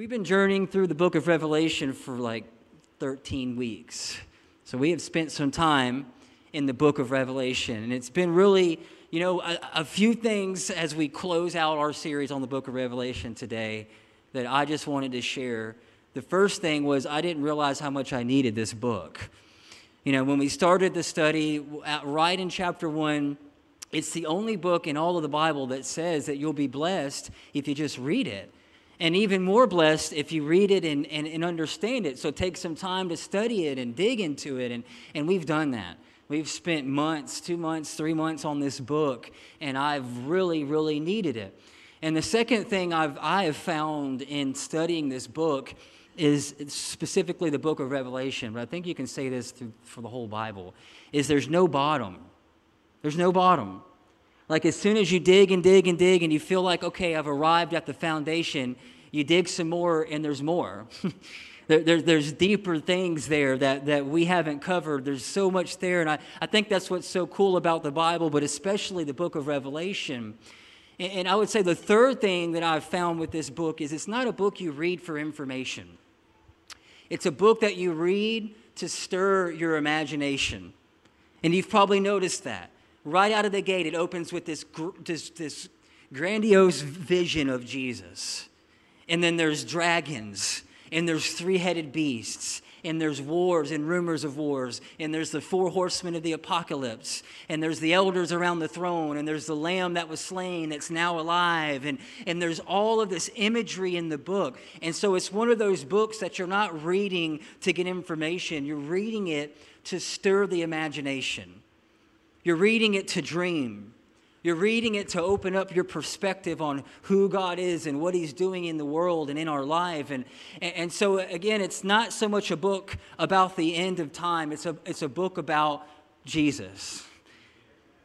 We've been journeying through the book of Revelation for like 13 weeks. So we have spent some time in the book of Revelation. And it's been really, you know, a, a, few things as we close out our series on the book of Revelation today that I just wanted to share. The first thing was I didn't realize how much I needed this book. You know, when we started the study, right in chapter one, it's the only book in all of the Bible that says that you'll be blessed if you just read it and even more blessed if you read it and, and, and, understand it. So take some time to study it and dig into it. And, and we've done that. We've spent months, two months, three months on this book, and I've really, really needed it. And the second thing I've, I have found in studying this book is specifically the book of Revelation, but I think you can say this through, for the whole Bible, is there's no bottom. There's no bottom. Like as soon as you dig and dig and dig and you feel like, okay, I've arrived at the foundation, you dig some more and there's more. there, there, there's deeper things there that, that we haven't covered. There's so much there. And I, I think that's what's so cool about the Bible, but especially the book of Revelation. And, and I would say the third thing that I've found with this book is it's not a book you read for information, it's a book that you read to stir your imagination. And you've probably noticed that right out of the gate, it opens with this, this, this grandiose vision of Jesus. And then there's dragons, and there's three headed beasts, and there's wars and rumors of wars, and there's the four horsemen of the apocalypse, and there's the elders around the throne, and there's the lamb that was slain that's now alive, and, and there's all of this imagery in the book. And so it's one of those books that you're not reading to get information, you're reading it to stir the imagination. You're reading it to dream. You're reading it to open up your perspective on who God is and what He's doing in the world and in our life. And, and so, again, it's not so much a book about the end of time, it's a, it's a book about Jesus.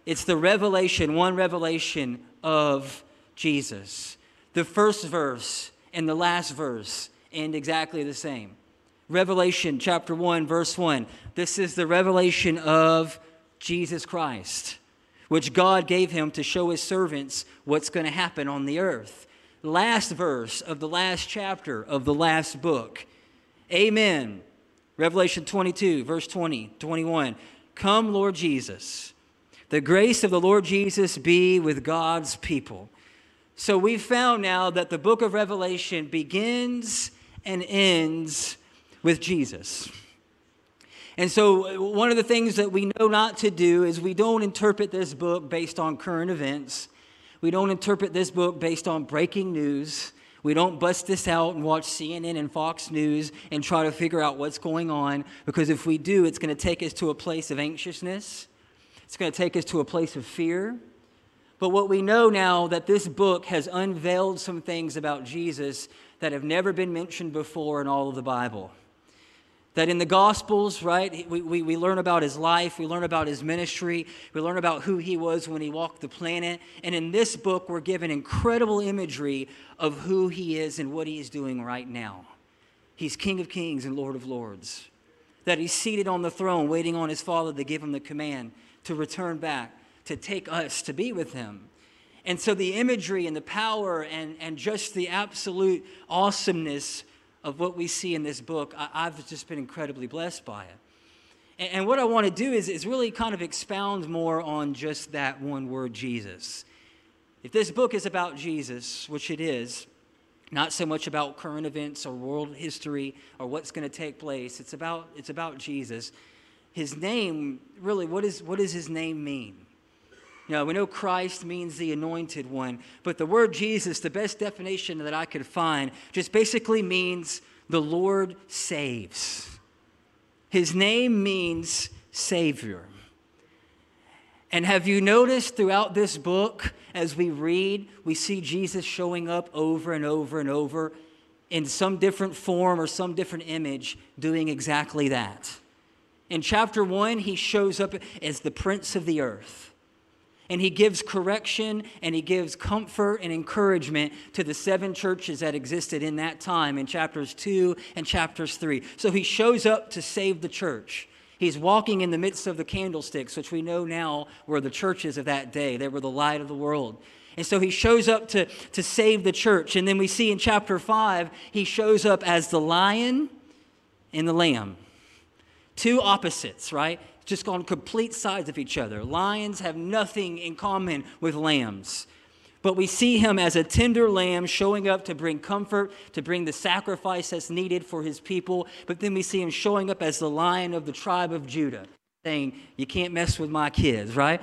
It's the revelation, one revelation of Jesus. The first verse and the last verse end exactly the same. Revelation chapter 1, verse 1. This is the revelation of Jesus Christ, which God gave him to show his servants what's going to happen on the earth. Last verse of the last chapter of the last book. Amen. Revelation 22, verse 20, 21. Come, Lord Jesus. The grace of the Lord Jesus be with God's people. So we've found now that the book of Revelation begins and ends with Jesus. And so, uh, one of the things that we know not to do is we don't interpret this book based on current events. We don't interpret this book based on breaking news. We don't bust this out and watch CNN and Fox News and try to figure out what's going on, because if we do, it's going to take us to a place of anxiousness. It's going to take us to a place of fear. But what we know now that this book has unveiled some things about Jesus that have never been mentioned before in all of the Bible. That in the Gospels, right, we, we, we learn about his life, we learn about his ministry, we learn about who he was when he walked the planet. And in this book, we're given incredible imagery of who he is and what he is doing right now. He's King of Kings and Lord of Lords. That he's seated on the throne, waiting on his Father to give him the command to return back, to take us to be with him. And so the imagery and the power and, and just the absolute awesomeness of what we see in this book, I, have just been incredibly blessed by it. And, and what I want to do is, is really kind of expound more on just that one word, Jesus. If this book is about Jesus, which it is, not so much about current events or world history or what's going to take place, it's about, it's about Jesus. His name, really, what, is, what does his name mean? Know, we know Christ means the anointed one, but the word Jesus, the best definition that I could find, just basically means the Lord saves. His name means Savior. And have you noticed throughout this book, as we read, we see Jesus showing up over and over and over in some different form or some different image doing exactly that. In chapter one, he shows up as the Prince of the earth. And he gives correction and he gives comfort and encouragement to the seven churches that existed in that time in chapters 2 and chapters 3. So he shows up to save the church. He's walking in the midst of the candlesticks, which we know now were the churches of that day. They were the light of the world. And so he shows up to, to save the church. And then we see in chapter 5, he shows up as the lion and the lamb. Two opposites, right? Just on complete sides of each other. Lions have nothing in common with lambs. But we see him as a tender lamb showing up to bring comfort, to bring the sacrifice that's needed for his people. But then we see him showing up as the lion of the tribe of Judah, saying, You can't mess with my kids, right?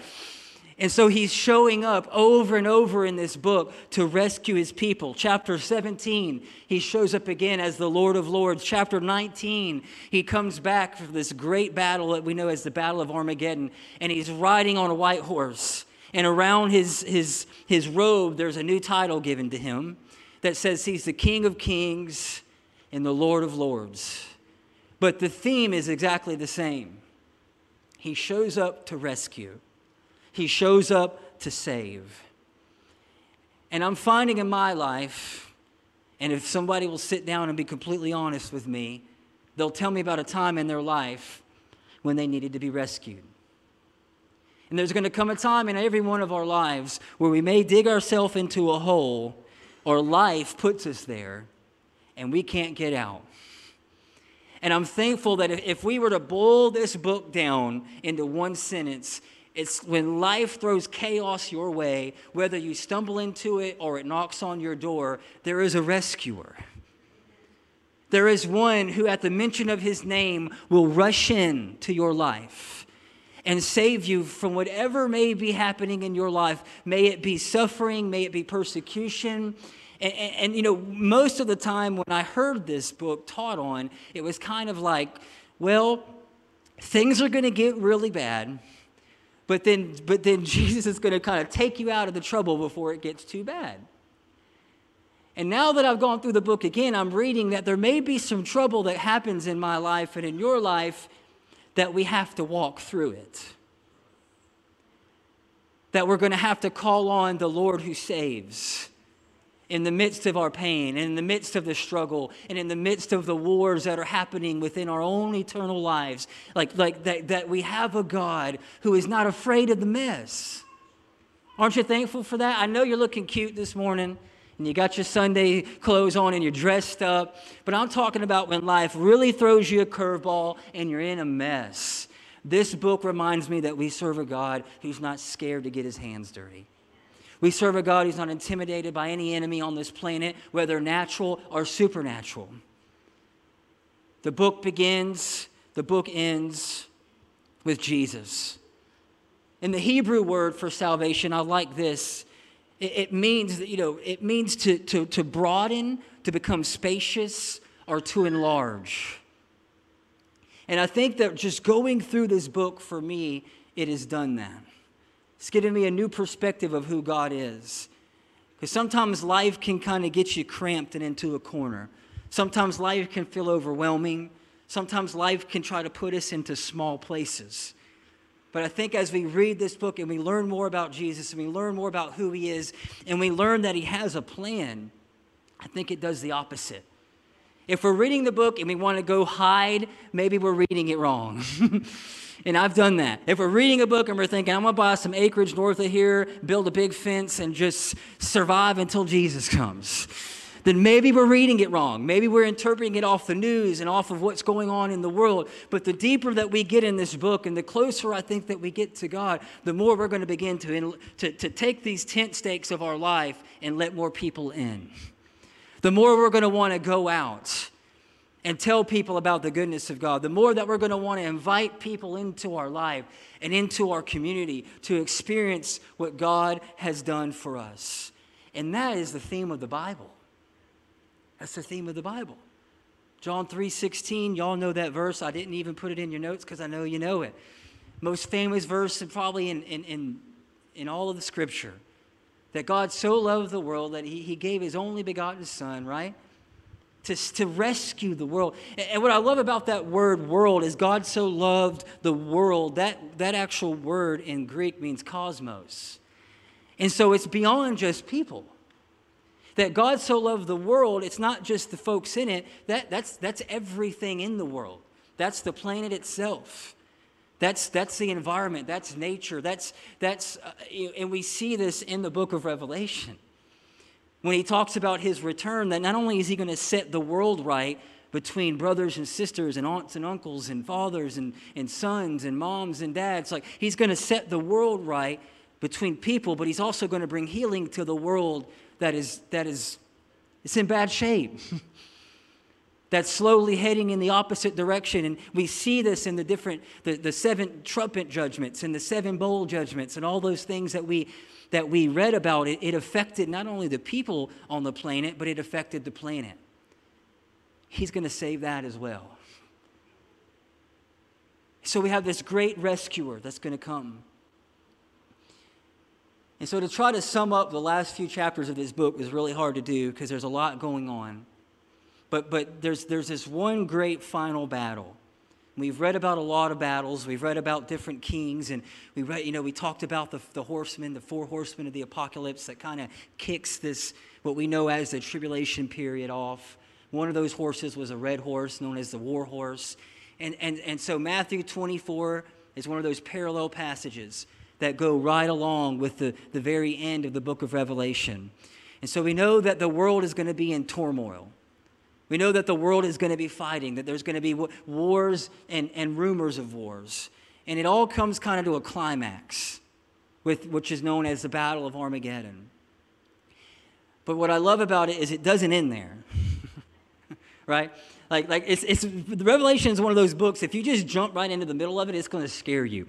And so he's showing up over and over in this book to rescue his people. Chapter 17, he shows up again as the Lord of Lords. Chapter 19, he comes back for this great battle that we know as the Battle of Armageddon, and he's riding on a white horse and around his, his, his robe, there's a new title given to him that says he's the King of Kings and the Lord of Lords. But the theme is exactly the same. He shows up to rescue, he shows up to save. And I'm finding in my life, and if somebody will sit down and be completely honest with me, they'll tell me about a time in their life when they needed to be rescued. And there's going to come a time in every one of our lives where we may dig ourselves into a hole or life puts us there and we can't get out. And I'm thankful that if we were to boil this book down into one sentence, it's when life throws chaos your way, whether you stumble into it or it knocks on your door, there is a rescuer. There is one who, at the mention of his name, will rush in to your life and save you from whatever may be happening in your life. May it be suffering, may it be persecution. And, and, and, you know, most of the time when I heard this book taught on, it was kind of like, well, things are going to get really bad, but then, but then Jesus is going to kind of take you out of the trouble before it gets too bad. And now that I've gone through the book again, I'm reading that there may be some trouble that happens in my life and in your life that we have to walk through it. That we're going to have to call on the Lord who saves in the midst of our pain, in the midst of the struggle, and in the midst of the wars that are happening within our own eternal lives. Like, like that, that we have a God who is not afraid of the mess. Aren't you thankful for that? I know you're looking cute this morning and you got your Sunday clothes on and you're dressed up. But I'm talking about when life really throws you a curveball and you're in a mess. This book reminds me that we serve a God who's not scared to get his hands dirty. We serve a God who's not intimidated by any enemy on this planet, whether natural or supernatural. The book begins, the book ends with Jesus. In the Hebrew word for salvation, I like this it, it means, you know, it means to, to, to broaden, to become spacious, or to enlarge. And I think that just going through this book for me, it has done that. It's given me a new perspective of who God is. Because sometimes life can kind of get you cramped and into a corner. Sometimes life can feel overwhelming. Sometimes life can try to put us into small places. But I think as we read this book and we learn more about Jesus and we learn more about who he is and we learn that he has a plan, I think it does the opposite. If we're reading the book and we want to go hide, maybe we're reading it wrong. and I've done that. If we're reading a book and we're thinking, I'm going to buy some acreage north of here, build a big fence, and just survive until Jesus comes then maybe we're reading it wrong. Maybe we're interpreting it off the news and off of what's going on in the world. But the deeper that we get in this book and the closer I think that we get to God, the more we're going to begin to, to, to take these tent stakes of our life and let more people in. The more we're going to want to go out and tell people about the goodness of God, the more that we're going to want to invite people into our life and into our community to experience what God has done for us. And that is the theme of the Bible. That's the theme of the Bible. John 3:16, y'all know that verse. I didn't even put it in your notes because I know you know it. Most famous verse and probably in, in, in, in all of the scripture. That God so loved the world that he, he gave his only begotten son, right? To, to rescue the world. And, what I love about that word world is God so loved the world. That, that actual word in Greek means cosmos. And so it's beyond just people. That God so loved the world, it's not just the folks in it, that, that's, that's everything in the world. That's the planet itself. That's, that's the environment, that's nature, that's, that's, uh, and we see this in the book of Revelation. When he talks about his return, that not only is he going to set the world right between brothers and sisters and aunts and uncles and fathers and, and sons and moms and dads, like he's going to set the world right between people, but he's also going to bring healing to the world that is, that is it's in bad shape. that's slowly heading in the opposite direction. And we see this in the different, the, the seven trumpet judgments and the seven bowl judgments and all those things that we, that we read about. It, it affected not only the people on the planet, but it affected the planet. He's going to save that as well. So we have this great rescuer that's going to come. And so to try to sum up the last few chapters of this book is really hard to do because there's a lot going on. But, but there's, there's this one great final battle. We've read about a lot of battles. We've read about different kings, and we read, you know, we talked about the, the horsemen, the four horsemen of the apocalypse that kind of kicks this, what we know as the tribulation period off. One of those horses was a red horse known as the war horse. And, and, and so Matthew 24 is one of those parallel passages that go right along with the, the very end of the book of Revelation. And so we know that the world is going to be in turmoil. We know that the world is going to be fighting, that there's going to be wars and, and rumors of wars. And it all comes kind of to a climax, with, which is known as the Battle of Armageddon. But what I love about it is it doesn't end there, right? Like, like it's, it's, the Revelation is one of those books, if you just jump right into the middle of it, it's going to scare you.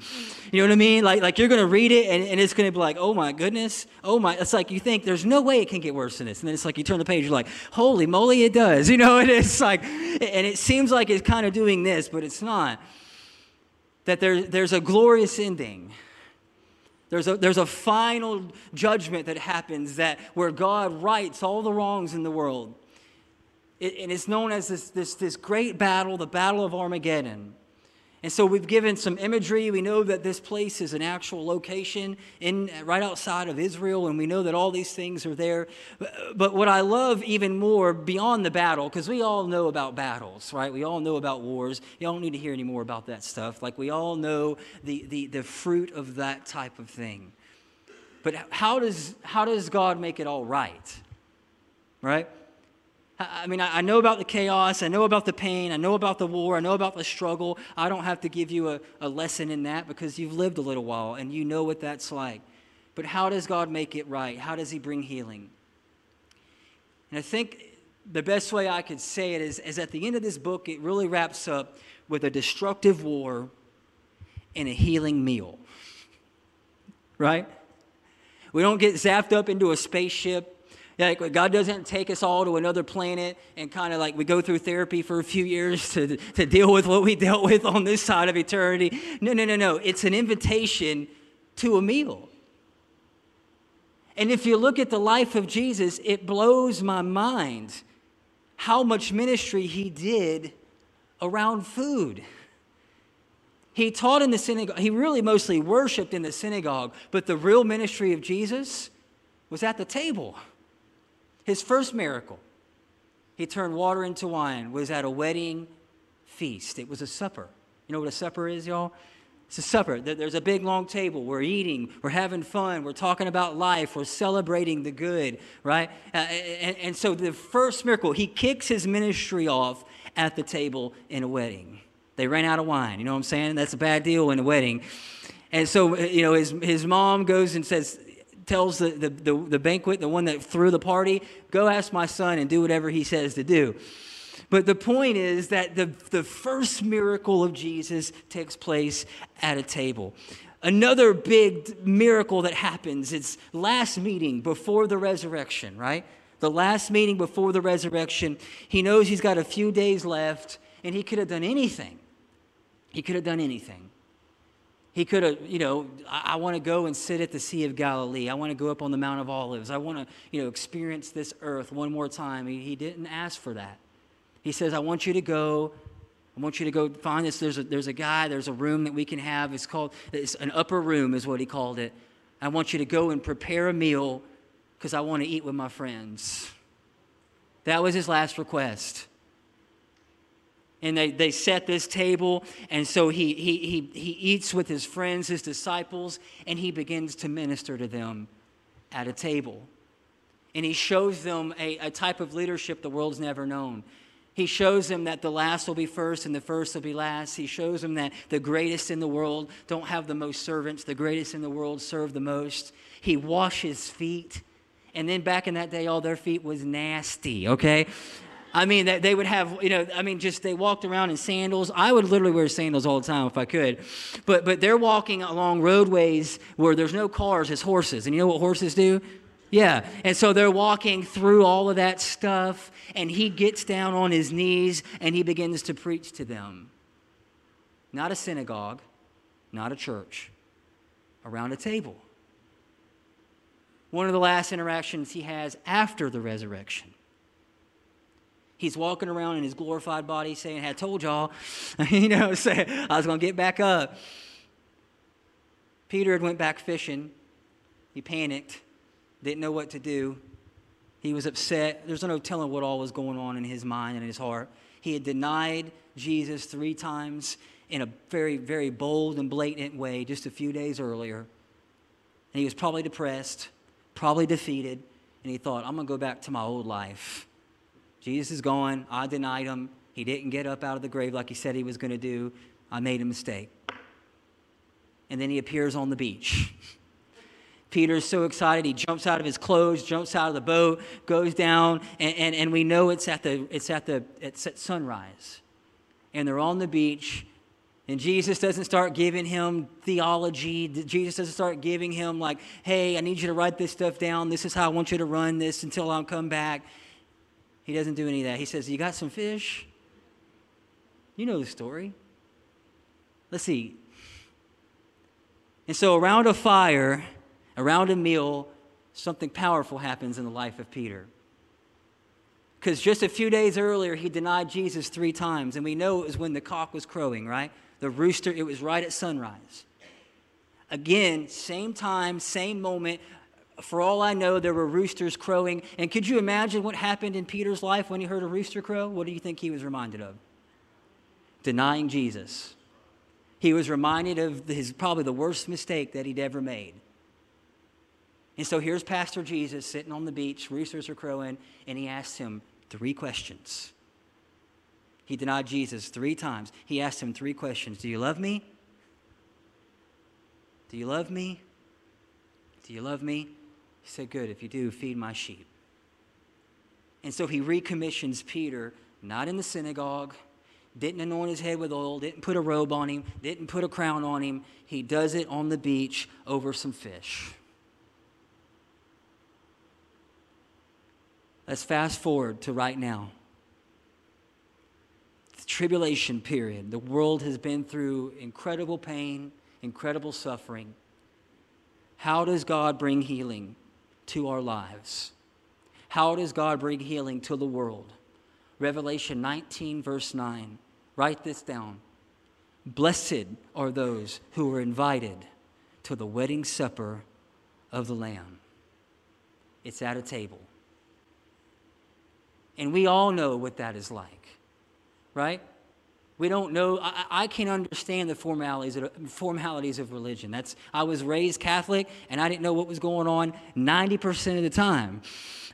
You know what I mean? Like, like you're going to read it and, and it's going to be like, oh my goodness, oh my. It's like you think there's no way it can get worse than this. And then it's like you turn the page, you're like, holy moly, it does. You know, and it's like, and it seems like it's kind of doing this, but it's not. That there, there's a glorious ending. There's a, there's a final judgment that happens that where God rights all the wrongs in the world it, and it's known as this, this, this great battle, the Battle of Armageddon. And so we've given some imagery. We know that this place is an actual location in right outside of Israel, and we know that all these things are there. But, what I love even more beyond the battle, because we all know about battles, right? We all know about wars. You don't need to hear any more about that stuff. Like we all know the, the, the fruit of that type of thing. But how does, how does God make it all right? Right? I mean, I know about the chaos, I know about the pain, I know about the war, I know about the struggle. I don't have to give you a, a lesson in that because you've lived a little while and you know what that's like. But how does God make it right? How does He bring healing? And I think the best way I could say it is, is at the end of this book, it really wraps up with a destructive war and a healing meal. right? We don't get zapped up into a spaceship like God doesn't take us all to another planet and kind of like we go through therapy for a few years to, to deal with what we dealt with on this side of eternity. No, no, no, no. It's an invitation to a meal. And if you look at the life of Jesus, it blows my mind how much ministry he did around food. He taught in the synagogue. He really mostly worshiped in the synagogue, but the real ministry of Jesus was at the table. His first miracle, he turned water into wine, was at a wedding feast. It was a supper. You know what a supper is, y'all? It's a supper. There's a big long table. We're eating. We're having fun. We're talking about life. We're celebrating the good, right? Uh, and, and so the first miracle, he kicks his ministry off at the table in a wedding. They ran out of wine. You know what I'm saying? That's a bad deal in a wedding. And so, you know, his, his mom goes and says, tells the, the, the, the banquet, the one that threw the party, go ask my son and do whatever he says to do. But the point is that the, the first miracle of Jesus takes place at a table. Another big miracle that happens, it's last meeting before the resurrection, right? The last meeting before the resurrection. He knows he's got a few days left, and he could have done anything. He could have done anything. He could have, you know, I, I want to go and sit at the Sea of Galilee. I want to go up on the Mount of Olives. I want to, you know, experience this earth one more time. He, he didn't ask for that. He says, I want you to go. I want you to go find this. There's a, there's a guy, there's a room that we can have. It's called, it's an upper room, is what he called it. I want you to go and prepare a meal because I want to eat with my friends. That was his last request. And they, they set this table and so he, he, he, he eats with his friends his disciples and he begins to minister to them at a table and he shows them a, a type of leadership the world's never known he shows them that the last will be first and the first will be last. He shows them that the greatest in the world don't have the most servants, the greatest in the world serve the most. He washes feet. And then back in that day, all their feet was nasty, okay? I mean, they would have, you know, I mean, just they walked around in sandals. I would literally wear sandals all the time if I could. But, but they're walking along roadways where there's no cars, it's horses. And you know what horses do? Yeah. And so they're walking through all of that stuff, and he gets down on his knees and he begins to preach to them. Not a synagogue, not a church, around a table. One of the last interactions he has after the resurrection. He's walking around in his glorified body saying, I told y'all, you know, say, I was going to get back up. Peter had went back fishing. He panicked didn't know what to do. He was upset. There's no telling what all was going on in his mind and his heart. He had denied Jesus three times in a very, very bold and blatant way just a few days earlier. And he was probably depressed, probably defeated, and he thought, I'm going to go back to my old life. Jesus is gone. I denied him. He didn't get up out of the grave like he said he was going to do. I made a mistake. And then he appears on the beach. Peter's so excited, he jumps out of his clothes, jumps out of the boat, goes down, and, and, and we know it's at, the, it's, at the, it's at sunrise. And they're on the beach, and Jesus doesn't start giving him theology. Jesus doesn't start giving him, like, hey, I need you to write this stuff down. This is how I want you to run this until I come back. He doesn't do any of that. He says, You got some fish? You know the story. Let's see. And so around a fire, around a meal, something powerful happens in the life of Peter. Because just a few days earlier, he denied Jesus three times. And we know it was when the cock was crowing, right? The rooster, it was right at sunrise. Again, same time, same moment. For all I know, there were roosters crowing. And could you imagine what happened in Peter's life when he heard a rooster crow? What do you think he was reminded of? Denying Jesus. He was reminded of his probably the worst mistake that he'd ever made. And so here's Pastor Jesus sitting on the beach, roosters are crowing, and he asks him three questions. He denied Jesus three times. He asked him three questions Do you love me? Do you love me? Do you love me? He said, Good. If you do, feed my sheep. And so he recommissions Peter, not in the synagogue, didn't anoint his head with oil, didn't put a robe on him, didn't put a crown on him. He does it on the beach over some fish. Let's fast forward to right now. The tribulation period. The world has been through incredible pain, incredible suffering. How does God bring healing to our lives? How does God bring healing to the world? Revelation 19, verse 9. Write this down. Blessed are those who are invited to the wedding supper of the Lamb. It's at a table. And we all know what that is like, right? We don't know. I, I can understand the formalities of, formalities of religion. That's I was raised Catholic, and I didn't know what was going on 90% of the time.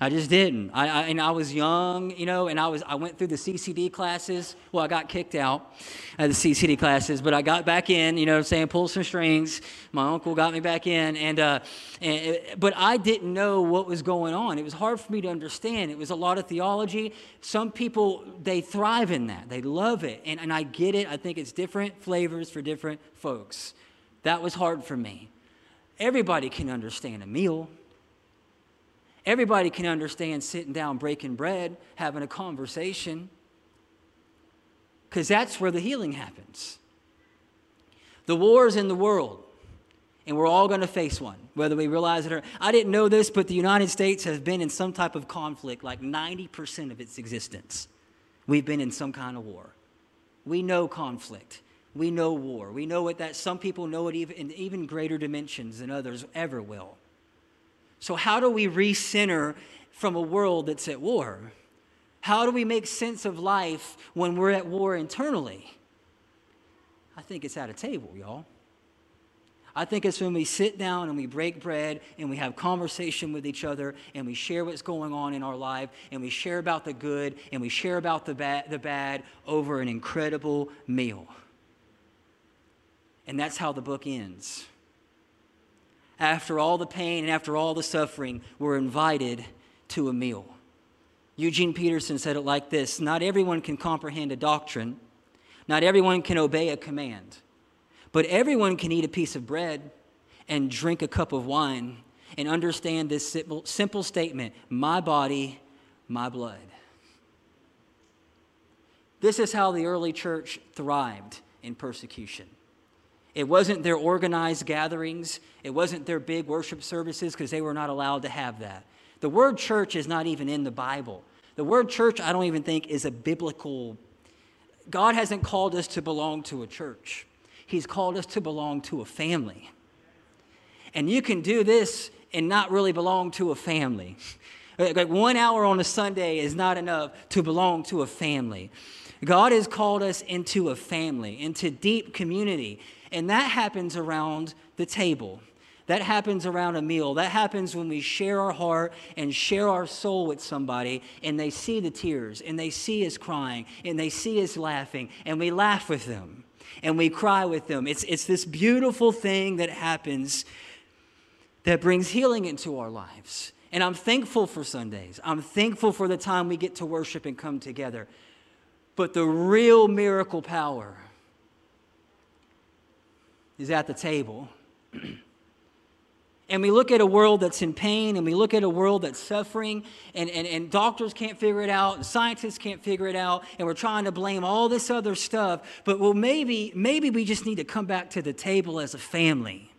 I just didn't. I, I, and I was young, you know, and I was I went through the CCD classes. Well, I got kicked out of the CCD classes, but I got back in. You know, I'm saying pull some strings. My uncle got me back in, and, uh, and but I didn't know what was going on. It was hard for me to understand. It was a lot of theology. Some people they thrive in that. They love it, and and I get it. I think it's different flavors for different folks. That was hard for me. Everybody can understand a meal. Everybody can understand sitting down, breaking bread, having a conversation, because that's where the healing happens. The wars in the world, and we're all going to face one, whether we realize it or I didn't know this, but the United States has been in some type of conflict like 90% of its existence. We've been in some kind of war. We know conflict. We know war. We know it that some people know it even in even greater dimensions than others ever will. So, how do we recenter from a world that's at war? How do we make sense of life when we're at war internally? I think it's at a table, y'all. I think it's when we sit down and we break bread and we have conversation with each other and we share what's going on in our life and we share about the good and we share about the bad, the bad over an incredible meal. And that's how the book ends. After all the pain and after all the suffering, we're invited to a meal. Eugene Peterson said it like this Not everyone can comprehend a doctrine, not everyone can obey a command, but everyone can eat a piece of bread and drink a cup of wine and understand this simple, simple statement my body, my blood. This is how the early church thrived in persecution. It wasn't their organized gatherings, it wasn't their big worship services because they were not allowed to have that. The word church is not even in the Bible. The word church, I don't even think, is a biblical. God hasn't called us to belong to a church, He's called us to belong to a family. And you can do this and not really belong to a family. Like one hour on a Sunday is not enough to belong to a family. God has called us into a family, into deep community. And that happens around the table. That happens around a meal. That happens when we share our heart and share our soul with somebody and they see the tears and they see us crying and they see us laughing and we laugh with them and we cry with them. It's, it's this beautiful thing that happens that brings healing into our lives. And I'm thankful for Sundays. I'm thankful for the time we get to worship and come together. But the real miracle power is at the table. and we look at a world that's in pain and we look at a world that's suffering and, and, and doctors can't figure it out and scientists can't figure it out and we're trying to blame all this other stuff. But well maybe maybe we just need to come back to the table as a family.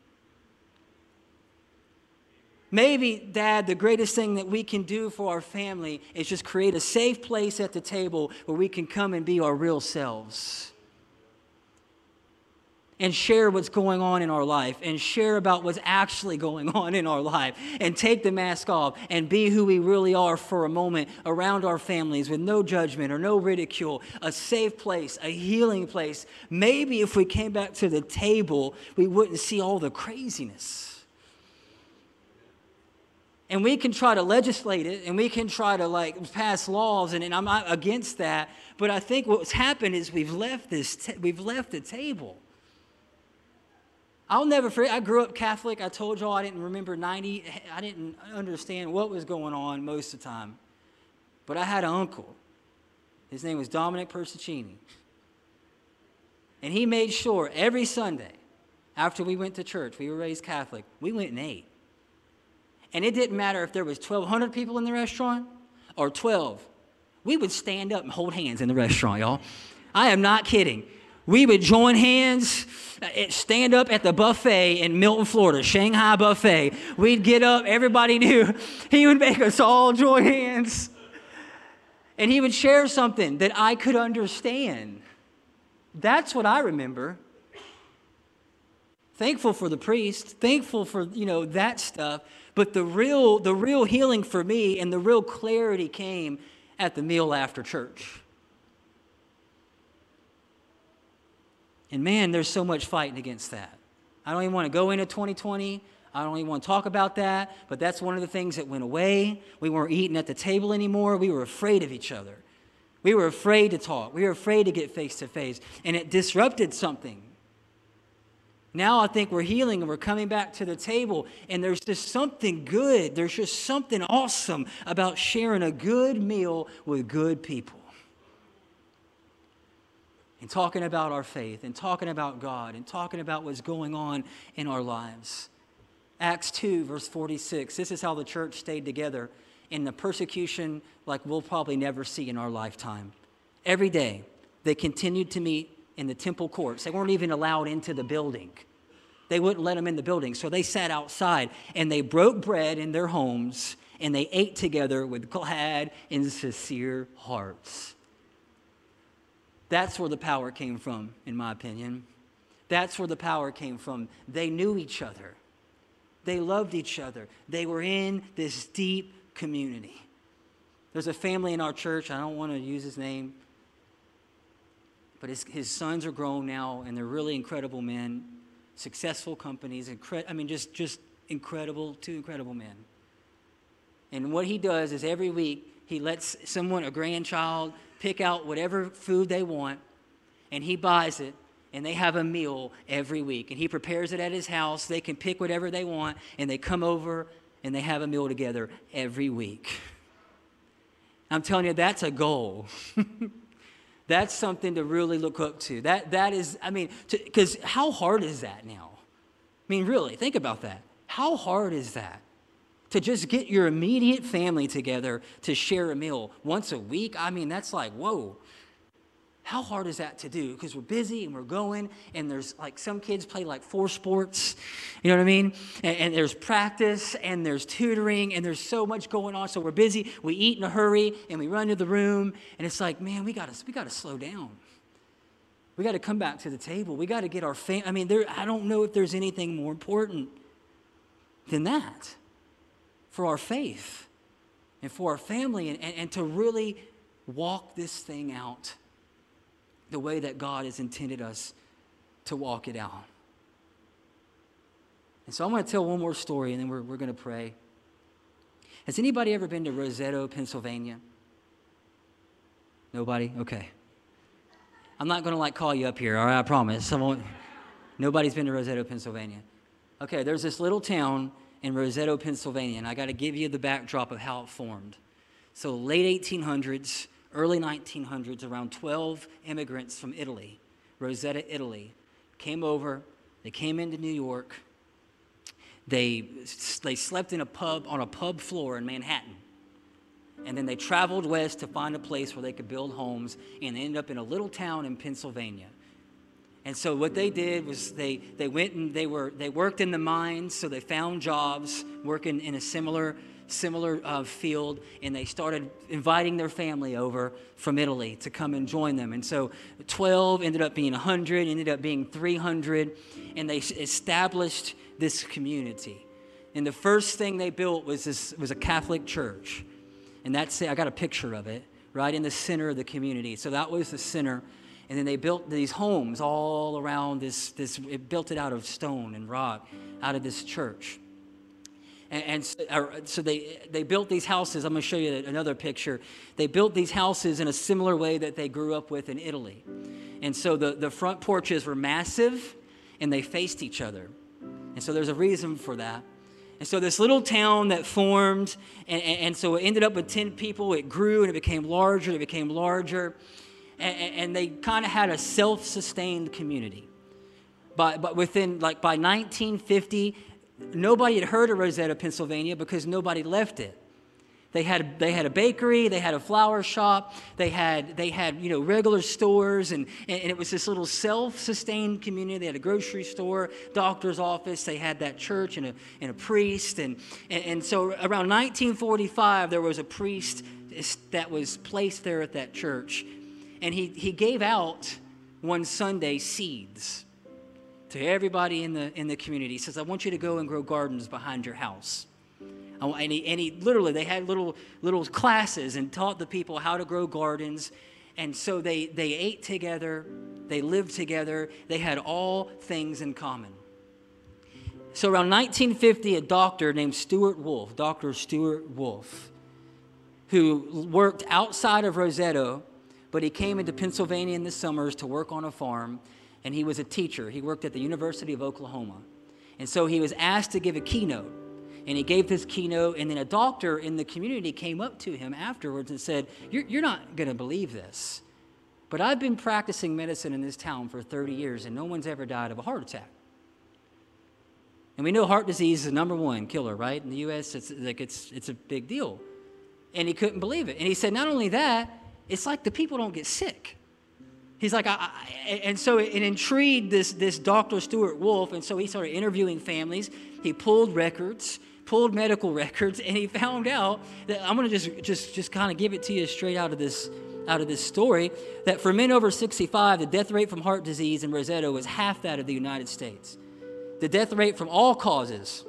Maybe dad the greatest thing that we can do for our family is just create a safe place at the table where we can come and be our real selves and share what's going on in our life and share about what's actually going on in our life and take the mask off and be who we really are for a moment around our families with no judgment or no ridicule, a safe place, a healing place. Maybe if we came back to the table, we wouldn't see all the craziness. And we can try to legislate it and we can try to like pass laws and, and I'm not against that. But I think what's happened is we've left this, we've left the table. I'll never forget, I grew up Catholic. I told y'all I didn't remember 90, I didn't understand what was going on most of the time. But I had an uncle. His name was Dominic Persicini. And he made sure every Sunday after we went to church, we were raised Catholic, we went and ate. And it didn't matter if there was 1,200 people in the restaurant or 12. We would stand up and hold hands in the restaurant, y'all. I am not kidding we would join hands, uh, stand up at the buffet in Milton, Florida, Shanghai buffet. We'd get up, everybody knew. He would make us all join hands. And he would share something that I could understand. That's what I remember. Thankful for the priest, thankful for, you know, that stuff, but the real the real healing for me and the real clarity came at the meal after church. And man, there's so much fighting against that. I don't even want to go into 2020. I don't even want to talk about that, but that's one of the things that went away. We weren't eating at the table anymore. We were afraid of each other. We were afraid to talk. We were afraid to get face to face, and it disrupted something. Now I think we're healing and we're coming back to the table, and there's just something good. There's just something awesome about sharing a good meal with good people and talking about our faith and talking about God and talking about what's going on in our lives. Acts 2, verse 46. This is how the church stayed together in the persecution like we'll probably never see in our lifetime. Every day, they continued to meet in the temple courts. They weren't even allowed into the building. They wouldn't let them in the building. So they sat outside and they broke bread in their homes and they ate together with glad and sincere hearts. That's where the power came from, in my opinion. That's where the power came from. They knew each other, they loved each other, they were in this deep community. There's a family in our church, I don't want to use his name, but his, his sons are grown now and they're really incredible men, successful companies, incre- I mean, just, just incredible, two incredible men. And what he does is every week he lets someone, a grandchild, pick out whatever food they want and he buys it and they have a meal every week. And he prepares it at his house. They can pick whatever they want and they come over and they have a meal together every week. I'm telling you that's a goal. That's something to really look up to. That that is i mean because how hard is that now? I mean really think about that. How hard is that to just get your immediate family together to share a meal once a week i mean that's like whoa how hard is that to do? Because we're busy and we're going, and there's like some kids play like four sports, you know what I mean? And, and, there's practice and there's tutoring and there's so much going on. So we're busy. We eat in a hurry and we run to the room, and it's like, man, we gotta we gotta slow down. We got to come back to the table. We got to get our family. I mean, there. I don't know if there's anything more important than that for our faith and for our family, and, and, and to really walk this thing out the way that God has intended us to walk it out. And so I'm going to tell one more story and then we're, we're going to pray. Has anybody ever been to Roseto, Pennsylvania? Nobody? Okay. I'm not going to like call you up here, all right? I promise. Won't. Nobody's been to Roseto, Pennsylvania. Okay, there's this little town in Roseto, Pennsylvania, and I got to give you the backdrop of how it formed. So, late 1800s, early 1900s, around 12 immigrants from Italy, Roseto, Italy, came over. They came into New York. They, they slept in a pub on a pub floor in Manhattan. And then they traveled west to find a place where they could build homes and ended up in a little town in Pennsylvania. And so what they did was they, they went and they, were, they worked in the mines, so they found jobs working in a similar similar uh, field, and they started inviting their family over from Italy to come and join them. And so 12 ended up being 100, ended up being 300, and they established this community. And the first thing they built was, this, was a Catholic church. And that's it. I got a picture of it right in the center of the community. So that was the center. And then they built these homes all around this, this it built it out of stone and rock, out of this church. And, and so, uh, so they, they built these houses. I'm going to show you another picture. They built these houses in a similar way that they grew up with in Italy. And so the, the front porches were massive and they faced each other. And so there's a reason for that. And so this little town that formed, and, and, and so it ended up with 10 people. It grew and it became larger, and it became larger. And, they kind of had a self sustained community. But, but within, like by 1950, nobody had heard of Roseto, Pennsylvania because nobody left it. They had, they had a bakery, they had a flower shop, they had, they had you know, regular stores, and, and it was this little self sustained community. They had a grocery store, doctor's office, they had that church and a, and a priest. And, and, and so around 1945, there was a priest that was placed there at that church, and he, he gave out one Sunday seeds to everybody in the, in the community. He says, I want you to go and grow gardens behind your house. And he, and he literally, they had little, little classes and taught the people how to grow gardens. And so they, they ate together, they lived together, they had all things in common. So around 1950, a doctor named Stewart Wolf, Dr. Stewart Wolf, who worked outside of Roseto, but he came into Pennsylvania in the summers to work on a farm and he was a teacher. He worked at the University of Oklahoma. And so he was asked to give a keynote. And he gave this keynote, and then a doctor in the community came up to him afterwards and said, You're, you're not going to believe this, but I've been practicing medicine in this town for 30 years, and no one's ever died of a heart attack. And we know heart disease is the number one killer, right? In the U.S., it's like it's, it's a big deal. And he couldn't believe it. And he said, Not only that, it's like the people don't get sick. He's like, I, I, and so it intrigued this, this Dr. Stewart Wolf, and so he started interviewing families. He pulled records, pulled medical records, and he found out that I'm going to just, just, just kind of give it to you straight out of this, out of this story that for men over 65, the death rate from heart disease in Roseto was half that of the United States. The death rate from all causes,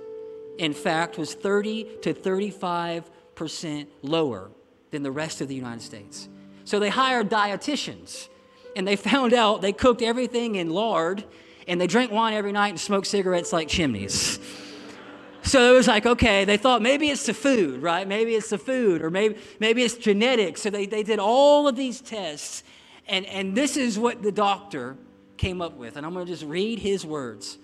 in fact, was 30 to 35 percent lower than the rest of the United States. So they hired dietitians and they found out they cooked everything in lard and they drank wine every night and smoked cigarettes like chimneys. So it was like, okay, they thought maybe it's the food, right? Maybe it's the food, or maybe, maybe it's genetics. So they, they did all of these tests, and, and this is what the doctor came up with. And I'm going to just read his words.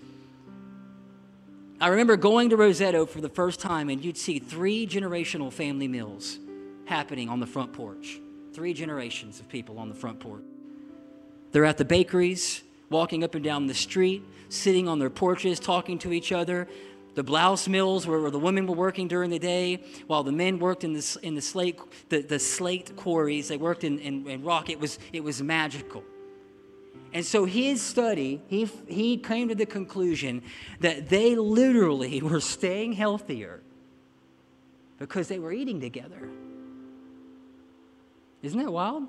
I remember going to Roseto for the first time, and you'd see three generational family meals happening on the front porch. Three generations of people on the front porch. They're at the bakeries, walking up and down the street, sitting on their porches, talking to each other. The blouse mills where the women were working during the day, while the men worked in the, in the, slate, the, the slate quarries. They worked in, in, in rock. It was, it was magical. And so his study, he, he came to the conclusion that they literally were staying healthier because they were eating together. Isn't that wild?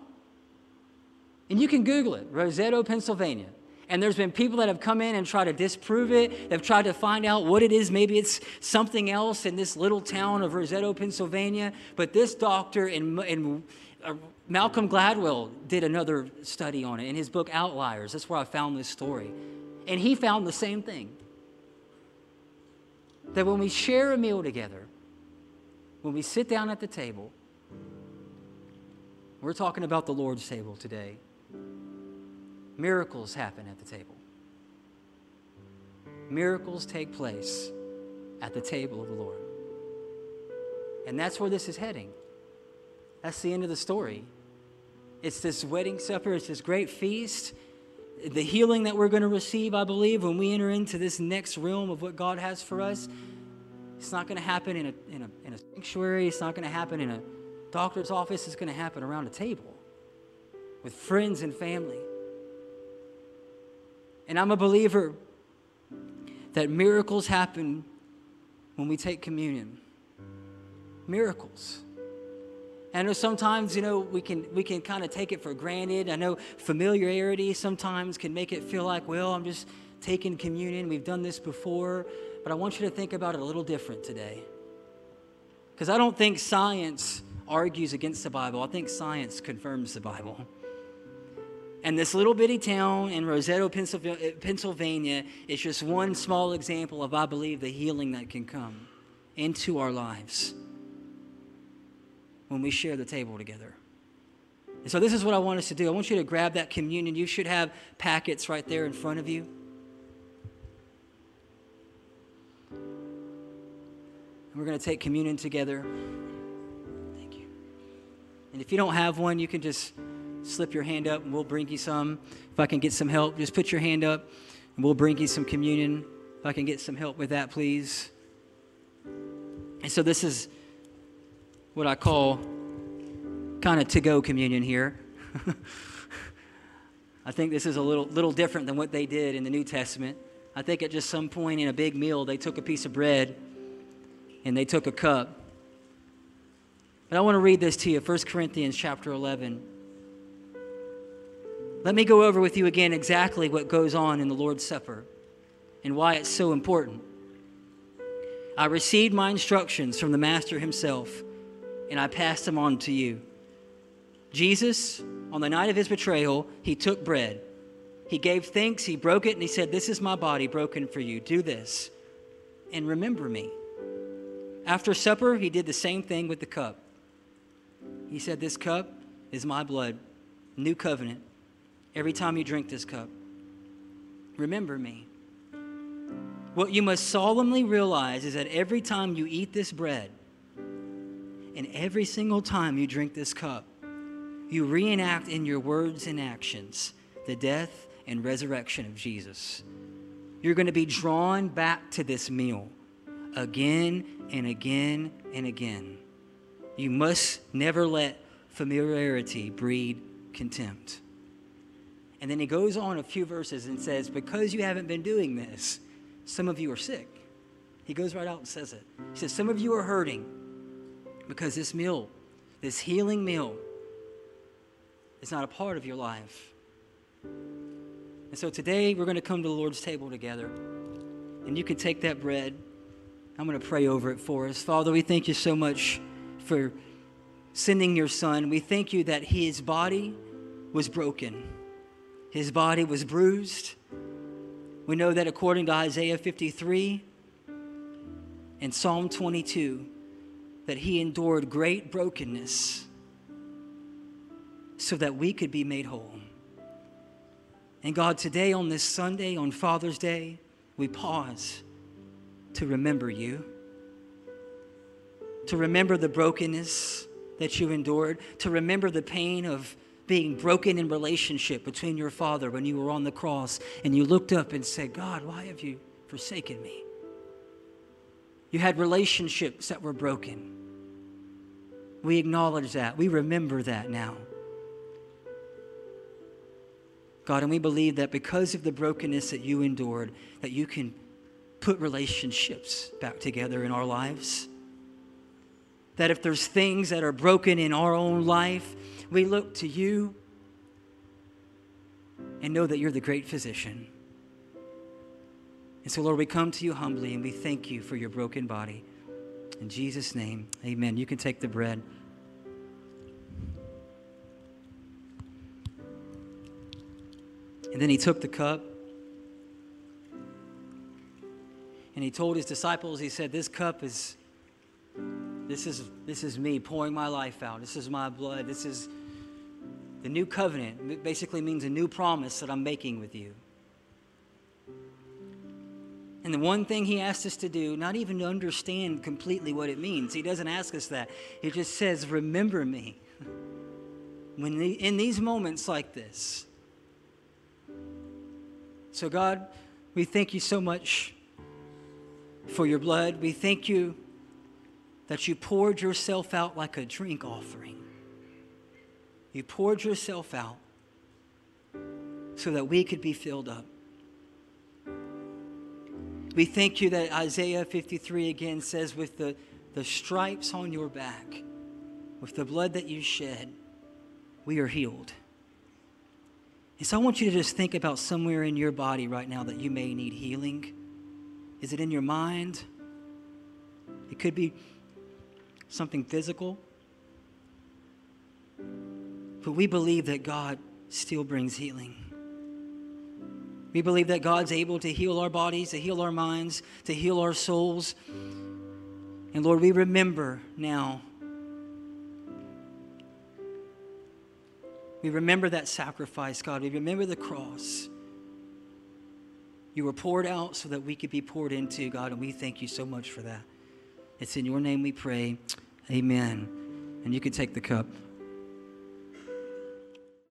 And you can Google it, Roseto, Pennsylvania. And there's been people that have come in and tried to disprove it. They've tried to find out what it is. Maybe it's something else in this little town of Roseto, Pennsylvania. But this doctor in uh, Malcolm Gladwell did another study on it in his book Outliers. That's where I found this story. And he found the same thing that when we share a meal together, when we sit down at the table, we're talking about the Lord's table today. Miracles happen at the table. Miracles take place at the table of the Lord. And that's where this is heading. That's the end of the story. It's this wedding supper, it's this great feast. The healing that we're going to receive, I believe, when we enter into this next realm of what God has for us, it's not going to happen in a, in, a, in a sanctuary. It's not going to happen in a doctor's office. is going to happen around a table with friends and family. And I'm a believer that miracles happen when we take communion. Miracles. I know sometimes, you know, we can we can kind of take it for granted. I know familiarity sometimes can make it feel like, well, I'm just taking communion. We've done this before, but I want you to think about it a little different today. Because I don't think science argues against the Bible. I think science confirms the Bible. And this little bitty town in Roseto, Pennsylvania, is just one small example of, I believe, the healing that can come into our lives when we share the table together. And so, this is what I want us to do. I want you to grab that communion. You should have packets right there in front of you. And we're going to take communion together. And if you don't have one, you can just slip your hand up and we'll bring you some. If I can get some help, just put your hand up and we'll bring you some communion. If I can get some help with that, please. And so, this is what I call kind of to go communion here. I think this is a little, little different than what they did in the New Testament. I think at just some point in a big meal, they took a piece of bread and they took a cup. But I want to read this to you 1 Corinthians chapter 11. Let me go over with you again exactly what goes on in the Lord's Supper and why it's so important. I received my instructions from the Master himself and I pass them on to you. Jesus, on the night of his betrayal, he took bread. He gave thanks, he broke it, and he said, This is my body broken for you. Do this and remember me. After supper, he did the same thing with the cup. He said, This cup is my blood, new covenant. Every time you drink this cup, remember me. What you must solemnly realize is that every time you eat this bread and every single time you drink this cup, you reenact in your words and actions the death and resurrection of Jesus. You're going to be drawn back to this meal again and again and again. You must never let familiarity breed contempt. And then he goes on a few verses and says, Because you haven't been doing this, some of you are sick. He goes right out and says it. He says, Some of you are hurting because this meal, this healing meal, is not a part of your life. And so today we're going to come to the Lord's table together. And you can take that bread. I'm going to pray over it for us. Father, we thank you so much for sending your son. We thank you that his body was broken, his body was bruised. We know that according to Isaiah 53 and Psalm 22, that he endured great brokenness so that we could be made whole. And God, today on this Sunday, on Father's Day, we pause to remember you, to remember the brokenness that you endured, to remember the pain of being broken in relationship between your father when you were on the cross and you looked up and said, God, why have you forsaken me? You had relationships that were broken. We acknowledge that. We remember that now. God, and we believe that because of the brokenness that you endured, that you can put relationships back together in our lives. That if there's things that are broken in our own life, we look to you and know that you're the great physician. And so, Lord, we come to you humbly and we thank you for your broken body. In Jesus' name, amen. You can take the bread. And then he took the cup and he told his disciples, he said, This cup is this is this is me pouring my life out. This is my blood. This is the new covenant. It basically means a new promise that I'm making with you. And the one thing he asks us to do, not even to understand completely what it means, he doesn't ask us that. He just says, Remember me. When the, in these moments like this. So, God, we thank you so much for your blood. We thank you that you poured yourself out like a drink offering. You poured yourself out so that we could be filled up. We thank you that Isaiah 53 again says, with the, the stripes on your back, with the blood that you shed, we are healed. And so I want you to just think about somewhere in your body right now that you may need healing. Is it in your mind? It could be something physical. But we believe that God still brings healing. We believe that God's able to heal our bodies, to heal our minds, to heal our souls. And Lord, we remember now. We remember that sacrifice, God. We remember the cross. You were poured out so that we could be poured into, God, and we thank you so much for that. It's in your name we pray. Amen. And you can take the cup.